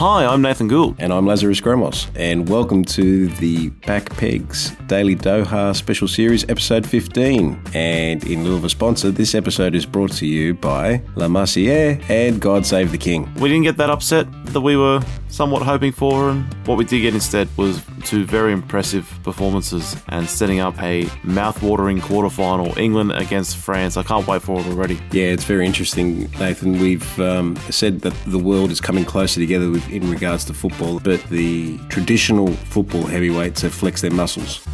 Hi, I'm Nathan Gould. And I'm Lazarus Gromos, and welcome to the Back Pegs Daily Doha Special Series, episode 15. And in lieu of a sponsor, this episode is brought to you by La Marseillaise and God Save the King. We didn't get that upset that we were somewhat hoping for, and what we did get instead was two very impressive performances and setting up a mouth-watering quarterfinal, England against France. I can't wait for it already. Yeah, it's very interesting, Nathan. We've um, said that the world is coming closer together with in regards to football, but the traditional football heavyweights have flexed their muscles.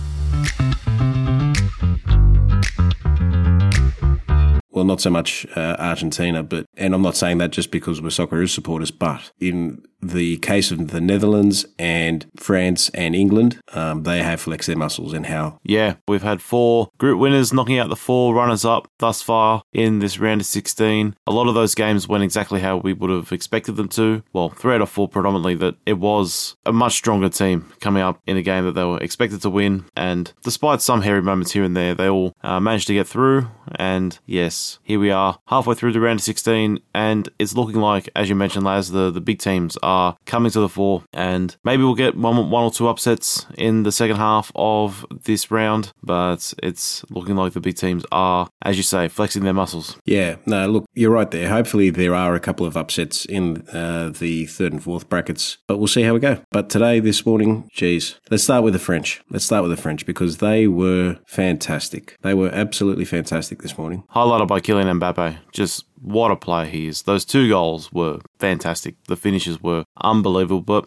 well, not so much uh, Argentina, but and I'm not saying that just because we're Socceroos supporters, but in the case of the Netherlands and France and England, um, they have flexed their muscles and how. Yeah, we've had four group winners knocking out the four runners up thus far in this round of 16. A lot of those games went exactly how we would have expected them to. Well, three out of four predominantly, that it was a much stronger team coming up in a game that they were expected to win. And despite some hairy moments here and there, they all uh, managed to get through. And yes, here we are halfway through the round of 16, and it's looking like, as you mentioned, Laz, the, the big teams are coming to the fore, and maybe we'll get one, one or two upsets in the second half of this round, but it's looking like the big teams are, as you say, flexing their muscles. Yeah, no, look, you're right there. Hopefully, there are a couple of upsets in uh, the third and fourth brackets, but we'll see how we go. But today, this morning, geez, let's start with the French. Let's start with the French because they were fantastic. They were absolutely fantastic this morning. Highlighted by Kylian Mbappe. Just what a player he is. Those two goals were fantastic. The finishes were unbelievable, but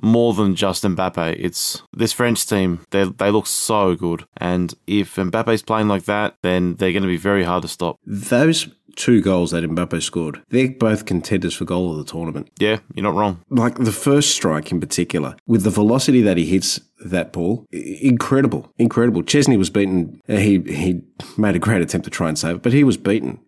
more than just Mbappe. It's this French team, they, they look so good. And if Mbappe's playing like that, then they're going to be very hard to stop. Those two goals that Mbappe scored, they're both contenders for goal of the tournament. Yeah, you're not wrong. Like the first strike in particular, with the velocity that he hits that ball, incredible, incredible. Szczesny was beaten. Uh, he he made a great attempt to try and save it, but he was beaten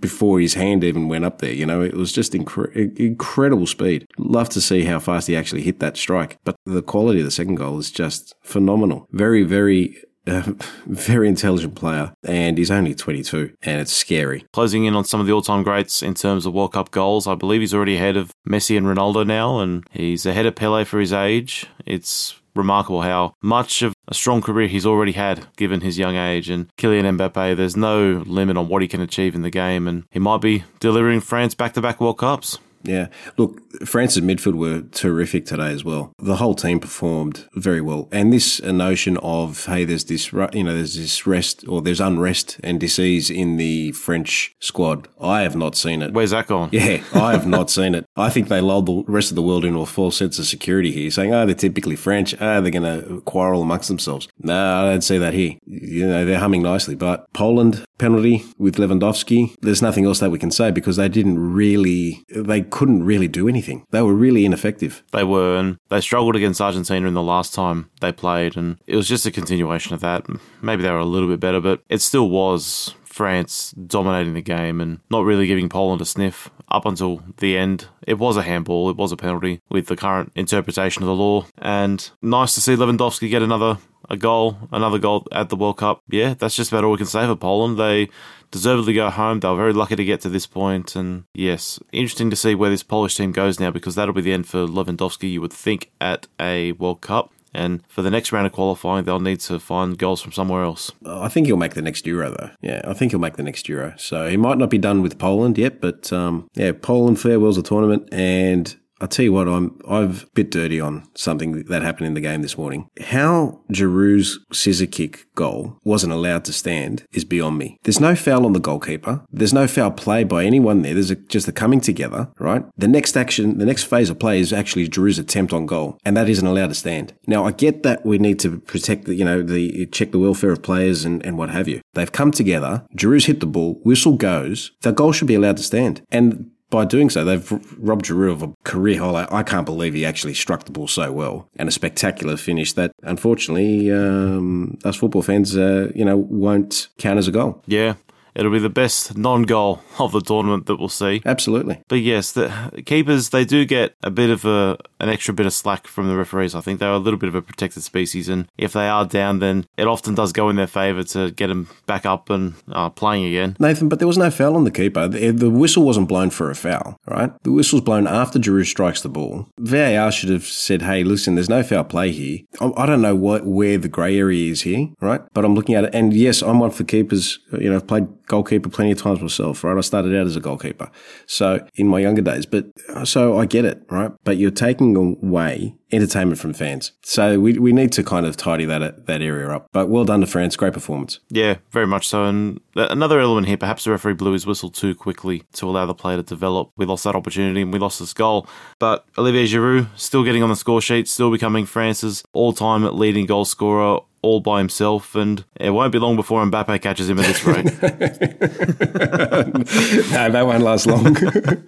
before his hand even went up there. You know, it was just incre- incredible speed. Love to see how fast he actually hit that strike. But the quality of the second goal is just phenomenal. Very, very uh, very intelligent player, and he's only 22, and it's scary. Closing in on some of the all time greats in terms of World Cup goals, I believe he's already ahead of Messi and Ronaldo now, and he's ahead of Pele for his age. It's remarkable how much of a strong career he's already had given his young age. And Kylian Mbappe, there's no limit on what he can achieve in the game, and he might be delivering France back to back World Cups. Yeah. Look, France's midfield were terrific today as well. The whole team performed very well. And this uh, notion of, hey, there's this, you know, there's this rest or there's unrest and disease in the French squad. I have not seen it. Where's that gone? Yeah, I have not seen it. I think they lulled the rest of the world into a false sense of security here, saying, oh, they're typically French. Oh, they're going to quarrel amongst themselves. No, I don't see that here. You know, they're humming nicely. But Poland, penalty with Lewandowski, there's nothing else that we can say because they didn't really, they couldn't really do anything. They were really ineffective. They were, and they struggled against Argentina in the last time they played, and it was just a continuation of that. Maybe they were a little bit better, but it still was France dominating the game and not really giving Poland a sniff up until the end. It was a handball, it was a penalty with the current interpretation of the law, and nice to see Lewandowski get another a goal, another goal at the World Cup. Yeah, that's just about all we can say for Poland. They deservedly go home. They were very lucky to get to this point, and yes, interesting to see where this Polish team goes now because that'll be the end for Lewandowski. You would think at a World Cup. And for the next round of qualifying, they'll need to find goals from somewhere else. I think he'll make the next Euro, though. Yeah, I think he'll make the next Euro. So he might not be done with Poland yet, but um, yeah, Poland farewells the tournament, and I'll tell you what, I'm I've a bit dirty on something that happened in the game this morning. How Giroud's scissor kick goal wasn't allowed to stand is beyond me. There's no foul on the goalkeeper. There's no foul play by anyone there. There's a, just a coming together, right? The next action, the next phase of play is actually Giroud's attempt on goal, and that isn't allowed to stand. Now I get that we need to protect the, you know, the check the welfare of players and, and what have you. They've come together. Giroud's hit the ball. Whistle goes. The goal should be allowed to stand. And by doing so, they've robbed Giroud of a career highlight. I can't believe he actually struck the ball so well and a spectacular finish that, unfortunately, um, us football fans, uh, you know, won't count as a goal. Yeah, it'll be the best non-goal of the tournament that we'll see. Absolutely. But yes, the keepers they do get a bit of a an extra bit of slack from the referees. I think they're a little bit of a protected species, and if they are down, then it often does go in their favour to get them back up and uh, playing again. Nathan, but there was no foul on the keeper. The, the whistle wasn't blown for a foul, right? The whistle's blown after Giroud strikes the ball. VAR should have said, "Hey, listen, there's no foul play here." I, I don't know what where the grey area is here, right? But I'm looking at it, and yes, I'm one for keepers. You know, I've played goalkeeper plenty of times myself, right? I started out as a goalkeeper, so in my younger days, but so I get it, right? But you're taking away entertainment from fans. So we, we need to kind of tidy that that area up. But well done to France, great performance. Yeah, very much so. And another element here, perhaps the referee blew his whistle too quickly to allow the play to develop. We lost that opportunity and we lost this goal. But Olivier Giroud still getting on the score sheet, still becoming France's all-time leading goal scorer all by himself, and it won't be long before Mbappe catches him at this rate. no, that won't last long.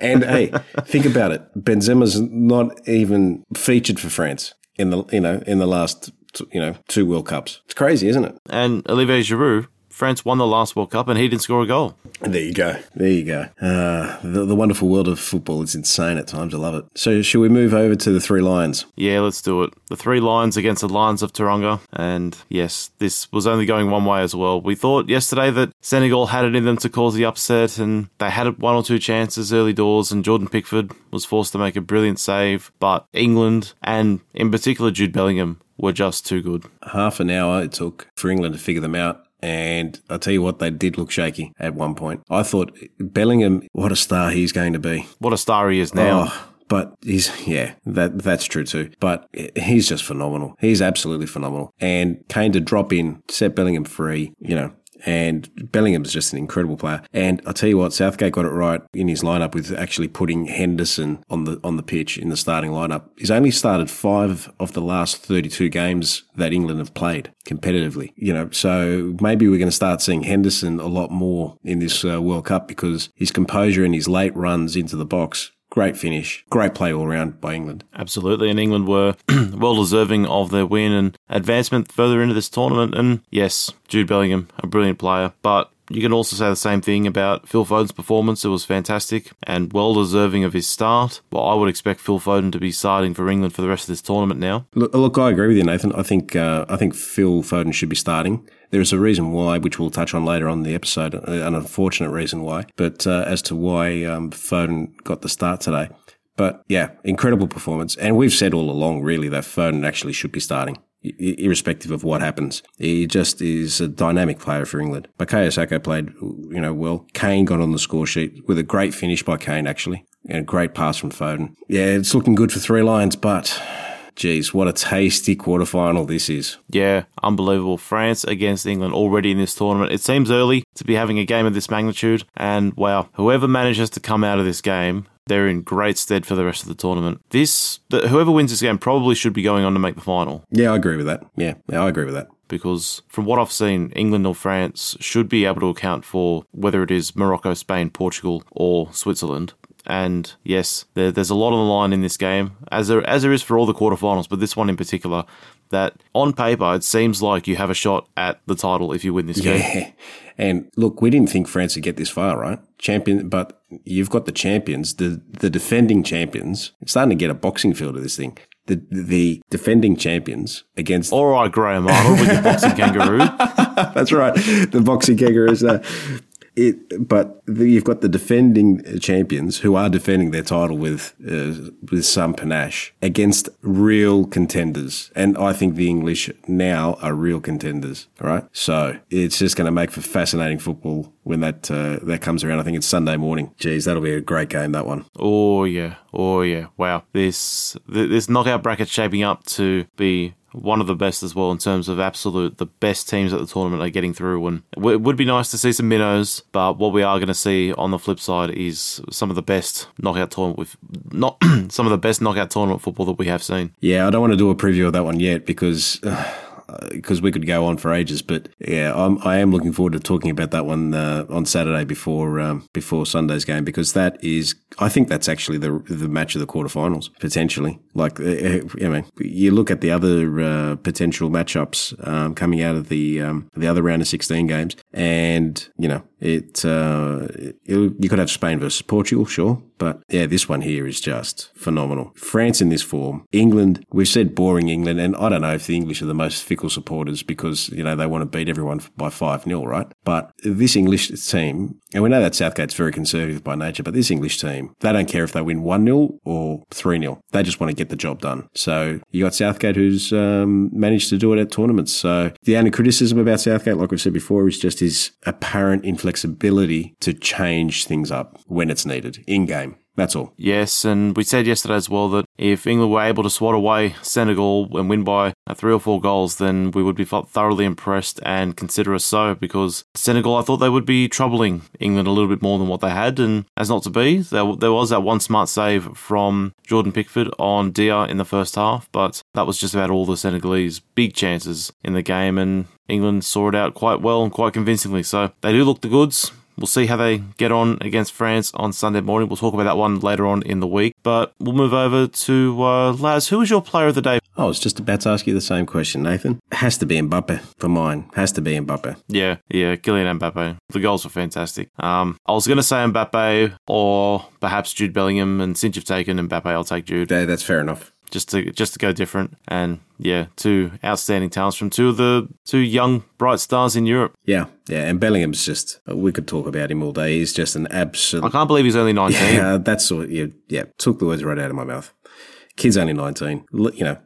And hey, think about it. Benzema's not even featured for France in the you know in the last you know two World Cups. It's crazy, isn't it? And Olivier Giroud France won the last World Cup and he didn't score a goal. There you go. There you go. Uh, the, the wonderful world of football is insane at times. I love it. So, should we move over to the three lions? Yeah, let's do it. The three lions against the Lions of Teranga. And yes, this was only going one way as well. We thought yesterday that Senegal had it in them to cause the upset and they had one or two chances early doors and Jordan Pickford was forced to make a brilliant save. But England and in particular Jude Bellingham were just too good. Half an hour it took for England to figure them out. And I'll tell you what, they did look shaky at one point. I thought Bellingham, what a star he's going to be. What a star he is now. Oh, but he's yeah, that that's true too. But he's just phenomenal. He's absolutely phenomenal. And Kane to drop in, set Bellingham free, you know, and Bellingham's just an incredible player. And I'll tell you what, Southgate got it right in his lineup with actually putting Henderson on the on the pitch in the starting lineup. He's only started five of the last 32 games that England have played competitively. You know, so maybe we're going to start seeing Henderson a lot more in this uh, World Cup because his composure and his late runs into the box great finish, great play all round by England. Absolutely, and England were well deserving of their win and advancement further into this tournament. And yes, Jude Bellingham, a brilliant player, but you can also say the same thing about Phil Foden's performance. It was fantastic and well deserving of his start. Well, I would expect Phil Foden to be starting for England for the rest of this tournament now. Look, look I agree with you, Nathan. I think uh, I think Phil Foden should be starting. There is a reason why, which we'll touch on later on the episode, an unfortunate reason why. But uh, as to why um, Foden got the start today. But yeah, incredible performance. And we've said all along, really, that Foden actually should be starting irrespective of what happens. He just is a dynamic player for England. Bukayo Saka played, you know, well. Kane got on the score sheet with a great finish by Kane, actually, and a great pass from Foden. Yeah, it's looking good for three lions, but geez, what a tasty quarterfinal this is. Yeah, unbelievable. France against England already in this tournament. It seems early to be having a game of this magnitude, and wow, whoever manages to come out of this game they're in great stead for the rest of the tournament. This, the, whoever wins this game probably should be going on to make the final. Yeah, I agree with that. Yeah, yeah, I agree with that. Because from what I've seen, England or France should be able to account for whether it is Morocco, Spain, Portugal, or Switzerland. And yes, there, there's a lot on the line in this game, as there as there is for all the quarterfinals, but this one in particular. That on paper, it seems like you have a shot at the title if you win this yeah. game. And look, we didn't think France would get this far, right? Champion, but you've got the champions, the the defending champions. It's starting to get a boxing feel to this thing. The the defending champions against. All right, Graham Arnold with your boxing kangaroo. That's right, the boxing kangaroos. Uh, it, but the, you've got the defending champions who are defending their title with uh, with some panache against real contenders, and I think the English now are real contenders. Right, so it's just going to make for fascinating football when that uh, that comes around. I think it's Sunday morning. Geez, that'll be a great game. That one. Oh yeah, oh yeah. Wow, this this knockout bracket shaping up to be one of the best as well in terms of absolute the best teams at the tournament are getting through. And it would be nice to see some minnows but what we are going to see on the flip side is some of the best knockout tournament with not some of the best knockout tournament football that we have seen. Yeah i don't want to do a preview of that one yet because uh, because we could go on for ages. But yeah, I'm, I am looking forward to talking about that one uh, on Saturday before um, before Sunday's game because that is, I think that's actually the the match of the quarterfinals potentially. Like, uh, uh, I mean, you look at the other uh, potential matchups um, coming out of the um, the other round of 16 games, and you know, it, uh, it, you could have Spain versus Portugal, sure, but yeah, this one here is just phenomenal. France in this form, England. We've said boring England, and I don't know if the English are the most fickle supporters because you know they want to beat everyone by five 0 right? But this English team, and we know that Southgate's very conservative by nature, but this English team, they don't care if they win one 0 or three 0 They just want to get the job done. So you got Southgate who's um, managed to do it at tournaments. So the only criticism about Southgate, like we've said before, is just his apparent inflexibility to change things up when it's needed in game. That's all. Yes, and we said yesterday as well that if England were able to swat away Senegal and win by uh, three or four goals, then we would be thoroughly impressed and consider us so because Senegal, I thought they would be troubling England a little bit more than what they had, and as not to be, there, there was that one smart save from Jordan Pickford on Dia in the first half, but that was just about all the Senegalese big chances in the game, and England saw it out quite well and quite convincingly. So they do look the goods. We'll see how they get on against France on Sunday morning. We'll talk about that one later on in the week. But we'll move over to uh, Laz. Who was your player of the day? I was just about to ask you the same question, Nathan. Has to be Mbappe for mine. Has to be Mbappe. Yeah, yeah, Kylian Mbappe. The goals were fantastic. Um, I was going to say Mbappe or perhaps Jude Bellingham, and since you've taken Mbappe, I'll take Jude. Yeah, that's fair enough just to just to go different. And yeah, two outstanding talents from two of the two young bright stars in Europe. Yeah, yeah, and Bellingham's just we could talk about him all day. He's just an absolute. I can't believe he's only nineteen. Yeah, that's what. Yeah, yeah, took the words right out of my mouth. Kid's only nineteen. You know,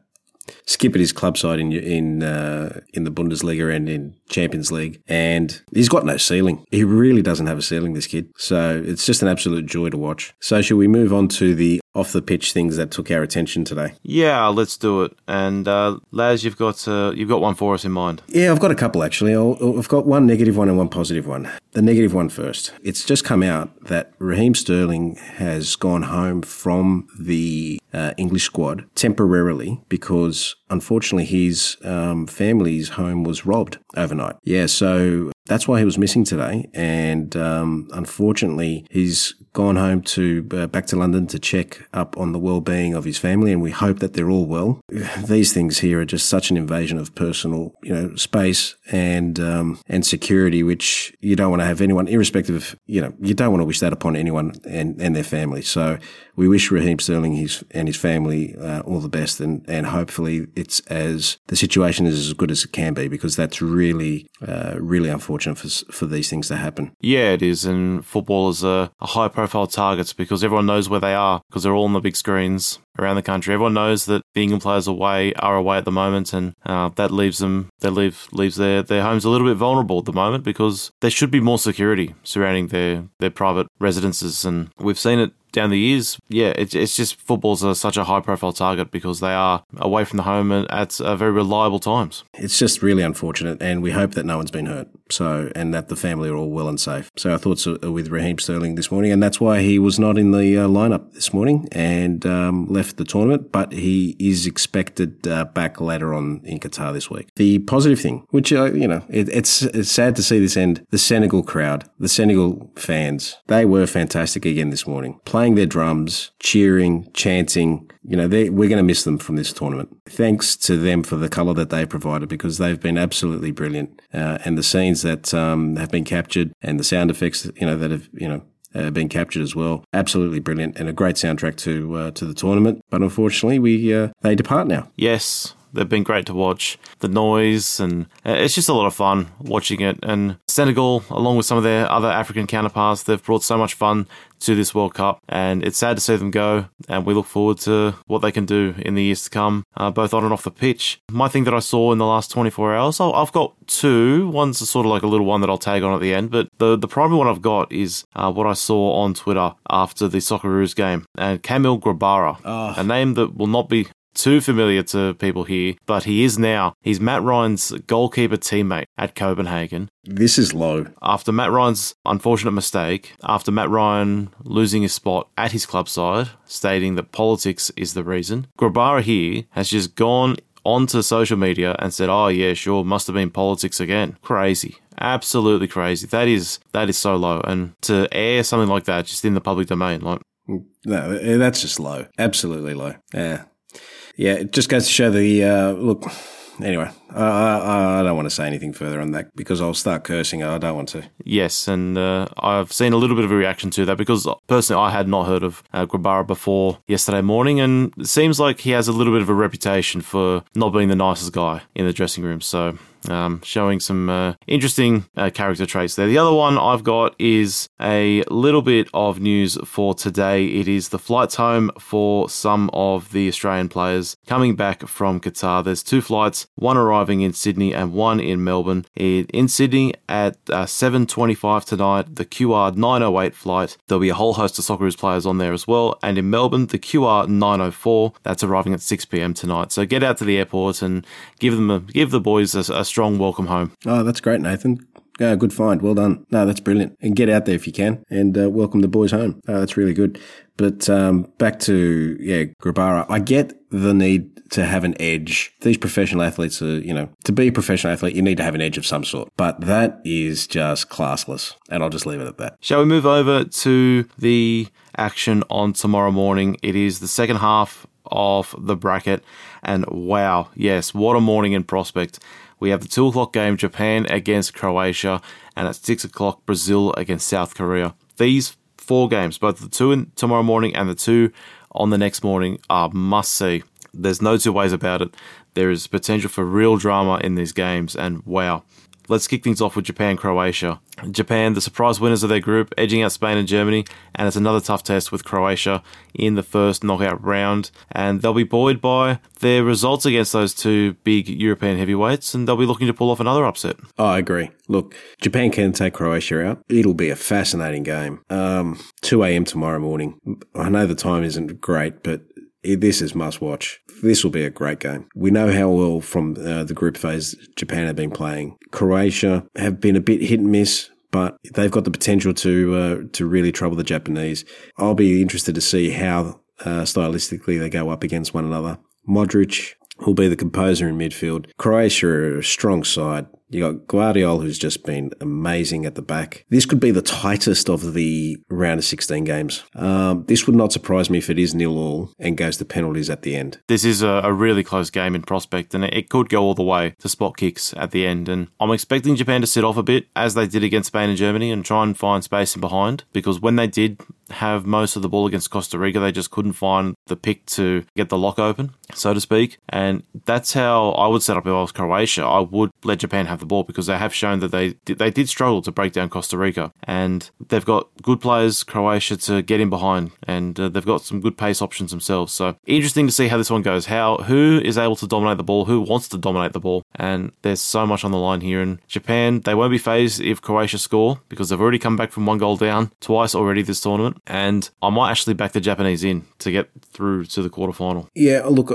skip at his club side in in uh, in the Bundesliga and in Champions League, and he's got no ceiling. He really doesn't have a ceiling, this kid. So it's just an absolute joy to watch. So shall we move on to the off the pitch things that took our attention today? Yeah, let's do it. And uh, Laz, you've got uh, you've got one for us in mind. Yeah, I've got a couple actually. i have got one negative one and one positive one. The negative one first. It's just come out that Raheem Sterling has gone home from the uh, English squad temporarily because unfortunately his um, family's home was robbed overnight. Yeah, so that's why he was missing today, and um, unfortunately, he's gone home to uh, back to London to check up on the well-being of his family, and we hope that they're all well. These things here are just such an invasion of personal, you know, space and um, and security, which you don't want to have anyone, irrespective of, you know, you don't want to wish that upon anyone and, and their family. So we wish Raheem Sterling his and his family uh, all the best, and and hopefully it's as the situation is as good as it can be, because that's really uh, really unfortunate for for these things to happen. Yeah, it is, and footballers are a high profile targets because everyone knows where they are because they're all on the big screens around the country. Everyone knows that the England players away are away at the moment, and uh, that leaves them that leave leaves their their homes a little bit vulnerable at the moment because there should be more security surrounding their their private residences, and we've seen it down the years, yeah, it's, it's just football's are such a high profile target because they are away from the home at uh, very reliable times. It's just really unfortunate, and we hope that no one's been hurt. So, and that the family are all well and safe. So, our thoughts are with Raheem Sterling this morning, and that's why he was not in the uh, lineup this morning and um, left the tournament. But he is expected uh, back later on in Qatar this week. The positive thing, which uh, you know, it, it's it's sad to see this end. The Senegal crowd, the Senegal fans, they were fantastic again this morning. Playing playing their drums, cheering, chanting. You know, we're going to miss them from this tournament. Thanks to them for the colour that they provided because they've been absolutely brilliant. Uh, and the scenes that um, have been captured and the sound effects, you know, that have, you know, uh, been captured as well. Absolutely brilliant and a great soundtrack to uh, to the tournament. But unfortunately, we uh, they depart now. Yes, They've been great to watch. The noise and uh, it's just a lot of fun watching it. And Senegal, along with some of their other African counterparts, they've brought so much fun to this World Cup. And it's sad to see them go. And we look forward to what they can do in the years to come, uh, both on and off the pitch. My thing that I saw in the last 24 hours, I've got two. One's sort of like a little one that I'll tag on at the end. But the, the primary one I've got is uh, what I saw on Twitter after the Socceroos game. And Kamil Grabara, oh. a name that will not be too familiar to people here, but he is now. He's Mat Ryan's goalkeeper teammate at Copenhagen. This is low. After Mat Ryan's unfortunate mistake, after Mat Ryan losing his spot at his club side, stating that politics is the reason, Grabara here has just gone onto social media and said, "Oh yeah, sure, must have been politics again." Crazy, absolutely crazy. That is that is so low, and to air something like that just in the public domain, like no, eh, that's just low, absolutely low. Yeah, yeah. It just goes to show the uh, look anyway, I, I, don't want to say anything further on that because I'll start cursing. I don't want to. Yes, and uh, I've seen a little bit of a reaction to that because personally I had not heard of uh, Grabara before yesterday morning, and it seems like he has a little bit of a reputation for not being the nicest guy in the dressing room. So um, showing some uh, interesting uh, character traits there. The other one I've got is a little bit of news for today. It is the flights home for some of the Australian players coming back from Qatar. There's two flights, one arriving in Sydney and one in Melbourne. In Sydney at uh, 7.25 tonight, the QR 908 flight. There'll be a whole host of Socceroos players on there as well. And in Melbourne, the QR 904, that's arriving at 6pm tonight. So get out to the airport and give them a, give the boys a, a strong welcome home. Oh, that's great, Nathan. Yeah, good find. Well done. No, that's brilliant. And get out there if you can and uh, welcome the boys home. Oh, that's really good. But um, back to, yeah, Grabara. I get the need to have an edge. These professional athletes are, you know, to be a professional athlete, you need to have an edge of some sort. But that is just classless. And I'll just leave it at that. Shall we move over to the action on tomorrow morning? It is the second half of the bracket. And wow, yes, what a morning in prospect. We have the 2 o'clock game, Japan against Croatia, and at 6 o'clock, Brazil against South Korea. These four games, both the two in tomorrow morning and the two on the next morning, are must see. There's no two ways about it. There is potential for real drama in these games, and wow. Let's kick things off with Japan Croatia. Japan, the surprise winners of their group, edging out Spain and Germany, and it's another tough test with Croatia in the first knockout round. And they'll be buoyed by their results against those two big European heavyweights, and they'll be looking to pull off another upset. Oh, I agree. Look, Japan can take Croatia out. It'll be a fascinating game. Um, 2 a.m. tomorrow morning. I know the time isn't great, but this is must watch. This will be a great game. We know how well from uh, the group phase Japan have been playing. Croatia have been a bit hit and miss, but they've got the potential to uh, to really trouble the Japanese. I'll be interested to see how uh, stylistically they go up against one another. Modric will be the composer in midfield. Croatia are a strong side. You got Gvardiol, who's just been amazing at the back. This could be the tightest of the round of 16 games. Um, this would not surprise me if it is nil all and goes to penalties at the end. This is a, a really close game in prospect, and it, it could go all the way to spot kicks at the end. And I'm expecting Japan to sit off a bit, as they did against Spain and Germany, and try and find space in behind, because when they did have most of the ball against Costa Rica, they just couldn't find the pick to get the lock open, so to speak. And that's how I would set up if I was Croatia. I would let Japan have the ball because they have shown that they they did struggle to break down Costa Rica, and they've got good players Croatia to get in behind, and uh, they've got some good pace options themselves. So interesting to see how this one goes. How who is able to dominate the ball, who wants to dominate the ball, and there's so much on the line here. And Japan they won't be phased if Croatia score because they've already come back from one goal down twice already this tournament, and I might actually back the Japanese in to get through to the quarterfinal. Yeah, look,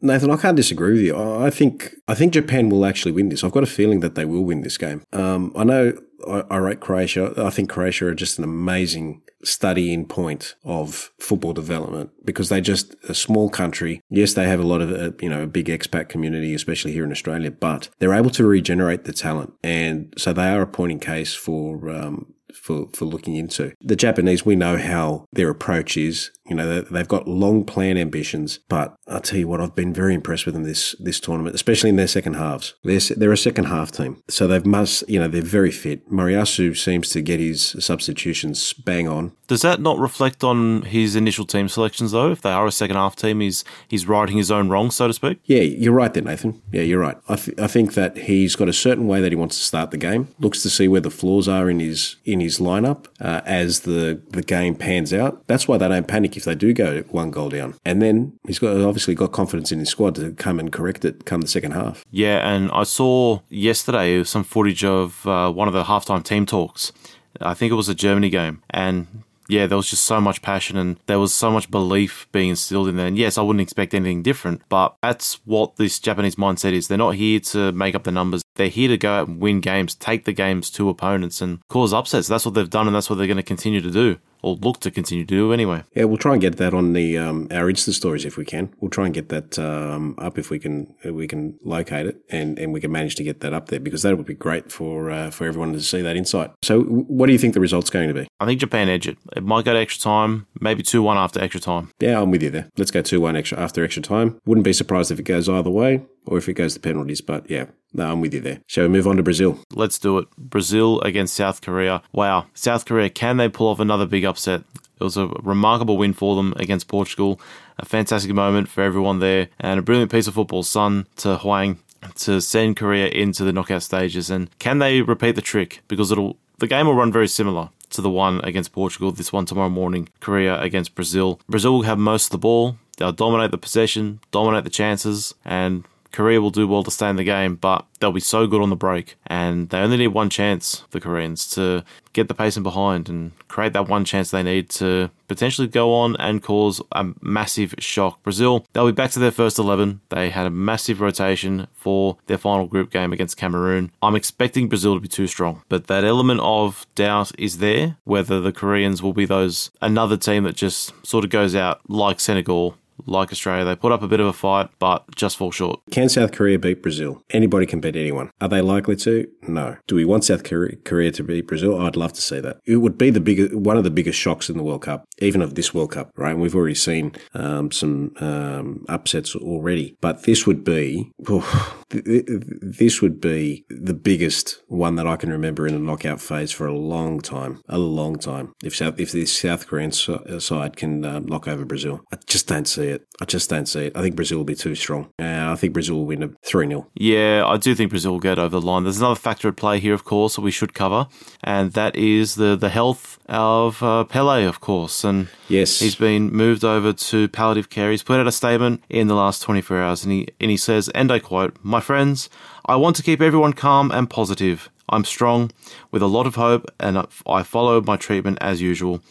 Nathan, I can't disagree with you. I think I think Japan will actually win this. I've got a feeling that they will win this game. Um, I know I, I rate Croatia. I think Croatia are just an amazing study in point of football development because they're just a small country. Yes, they have a lot of uh, you know a big expat community, especially here in Australia, but they're able to regenerate the talent, and so they are a point in case for um, for, for looking into. The Japanese, we know how their approach is. You know, they've got long plan ambitions, but I'll tell you what, I've been very impressed with them this, this tournament, especially in their second halves. They're, they're a second half team. So they've must, you know, they're very fit. Moriyasu seems to get his substitutions bang on. Does that not reflect on his initial team selections though? If they are a second half team, he's, he's righting his own wrong, so to speak? Yeah, you're right there, Nathan. Yeah, you're right. I, th- I think that he's got a certain way that he wants to start the game, looks to see where the flaws are in his, in his lineup uh, as the the game pans out. That's why they don't panic if they do go one goal down. And then he's got obviously got confidence in his squad to come and correct it come the second half. Yeah, and I saw yesterday some footage of uh, one of the halftime team talks. I think it was a Germany game, and yeah, there was just so much passion and there was so much belief being instilled in there. And yes, I wouldn't expect anything different, but that's what this Japanese mindset is. They're not here to make up the numbers. They're here to go out and win games, take the games to opponents and cause upsets. That's what they've done and that's what they're going to continue to do or look to continue to do anyway. Yeah, we'll try and get that on the um, our Insta stories if we can. We'll try and get that um, up if we can if we can locate it and, and we can manage to get that up there because that would be great for uh, for everyone to see that insight. So, what do you think the result's going to be? I think Japan edge it. It might go to extra time, maybe two one after extra time. Yeah, I'm with you there. Let's go two one extra after extra time. Wouldn't be surprised if it goes either way or if it goes to penalties. But yeah, no, I'm with you there. Shall we move on to Brazil? Let's do it. Brazil against South Korea. Wow, South Korea, can they pull off another big upset? It was a remarkable win for them against Portugal. A fantastic moment for everyone there, and a brilliant piece of football, Son to Hwang to send Korea into the knockout stages. And can they repeat the trick? Because it'll the game will run very similar to the one against Portugal. This one tomorrow morning, Korea against Brazil. Brazil will have most of the ball. They'll dominate the possession, dominate the chances, and Korea will do well to stay in the game, but they'll be so good on the break. And they only need one chance, the Koreans, to get the pace in behind and create that one chance they need to potentially go on and cause a massive shock. Brazil, they'll be back to their first 11. They had a massive rotation for their final group game against Cameroon. I'm expecting Brazil to be too strong, but that element of doubt is there whether the Koreans will be those another team that just sort of goes out like Senegal like Australia. They put up a bit of a fight, but just fall short. Can South Korea beat Brazil? Anybody can beat anyone. Are they likely to? No. Do we want South Korea to beat Brazil? I'd love to see that. It would be the biggest, one of the biggest shocks in the World Cup, even of this World Cup, right? And we've already seen um, some um, upsets already, but this would be, oh, this would be the biggest one that I can remember in a knockout phase for a long time, a long time. If South, if this South Korean side can uh, knock over Brazil, I just don't see it. I just don't see it. I think Brazil will be too strong. Uh, I think Brazil will win a 3 0. Yeah, I do think Brazil will get over the line. There's another factor at play here, of course, that we should cover, and that is the, the health of uh, Pele, of course. And yes, he's been moved over to palliative care. He's put out a statement in the last 24 hours, and he, and he says, and I quote, My friends, I want to keep everyone calm and positive. I'm strong, with a lot of hope, and I follow my treatment as usual.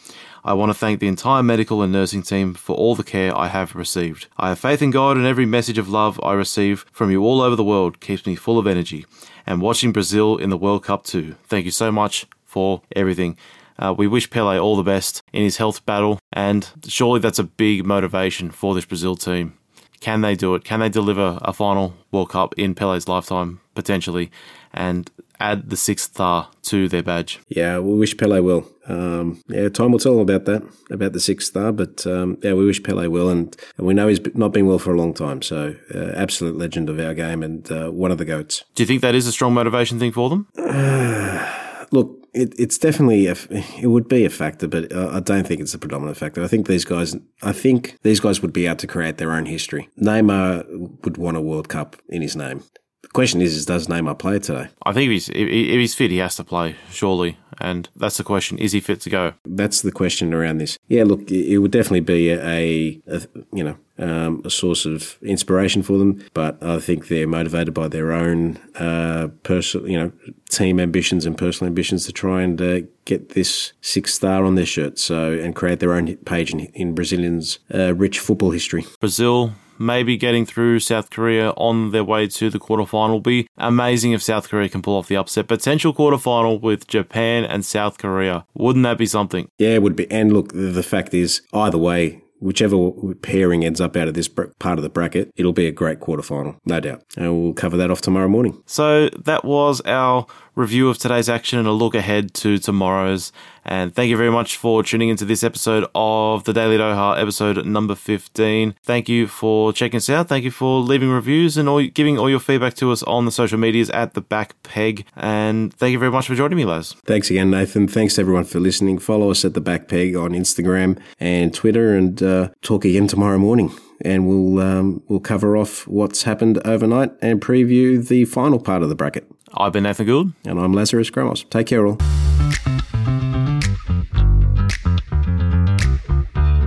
I want to thank the entire medical and nursing team for all the care I have received. I have faith in God, and every message of love I receive from you all over the world keeps me full of energy. And watching Brazil in the World Cup too. Thank you so much for everything. Uh, we wish Pele all the best in his health battle, and surely that's a big motivation for this Brazil team. Can they do it? Can they deliver a final World Cup in Pele's lifetime, potentially? And add the sixth star to their badge. Yeah, we wish Pele will. Um, yeah, time will tell about that, about the sixth star. But um, yeah, we wish Pele will, and, and, we know he's not been well for a long time. So, uh, absolute legend of our game and uh, one of the goats. Do you think that is a strong motivation thing for them? look, it, it's definitely a, it would be a factor, but uh, I don't think it's a predominant factor. I think these guys, I think these guys would be able to create their own history. Neymar would want a World Cup in his name question is, is does Neymar play today? I think if he's if he's fit, he has to play, surely. And that's the question: is he fit to go? That's the question around this. Yeah, look, it would definitely be a, a you know um, a source of inspiration for them. But I think they're motivated by their own uh, personal, you know, team ambitions and personal ambitions to try and uh, get this six star on their shirt. So and create their own page in, in Brazilians' uh, rich football history. Brazil maybe getting through South Korea on their way to the quarterfinal. Will be amazing if South Korea can pull off the upset. Potential quarterfinal with Japan and South Korea. Wouldn't that be something? Yeah, it would be. And look, the fact is, either way, whichever pairing ends up out of this part of the bracket, it'll be a great quarterfinal, no doubt. And we'll cover that off tomorrow morning. So that was our review of today's action and a look ahead to tomorrow's. And thank you very much for tuning into this episode of the Daily Doha, episode number 15. Thank you for checking us out. Thank you for leaving reviews and all, giving all your feedback to us on the social medias at the back peg. And thank you very much for joining me, Laz. Thanks again, Nathan. Thanks everyone for listening. Follow us at the back peg on Instagram and Twitter and uh, talk again tomorrow morning and we'll um, we'll cover off what's happened overnight and preview the final part of the bracket. I've been Nathan Gould. And I'm Lazarus Gramos. Take care, all.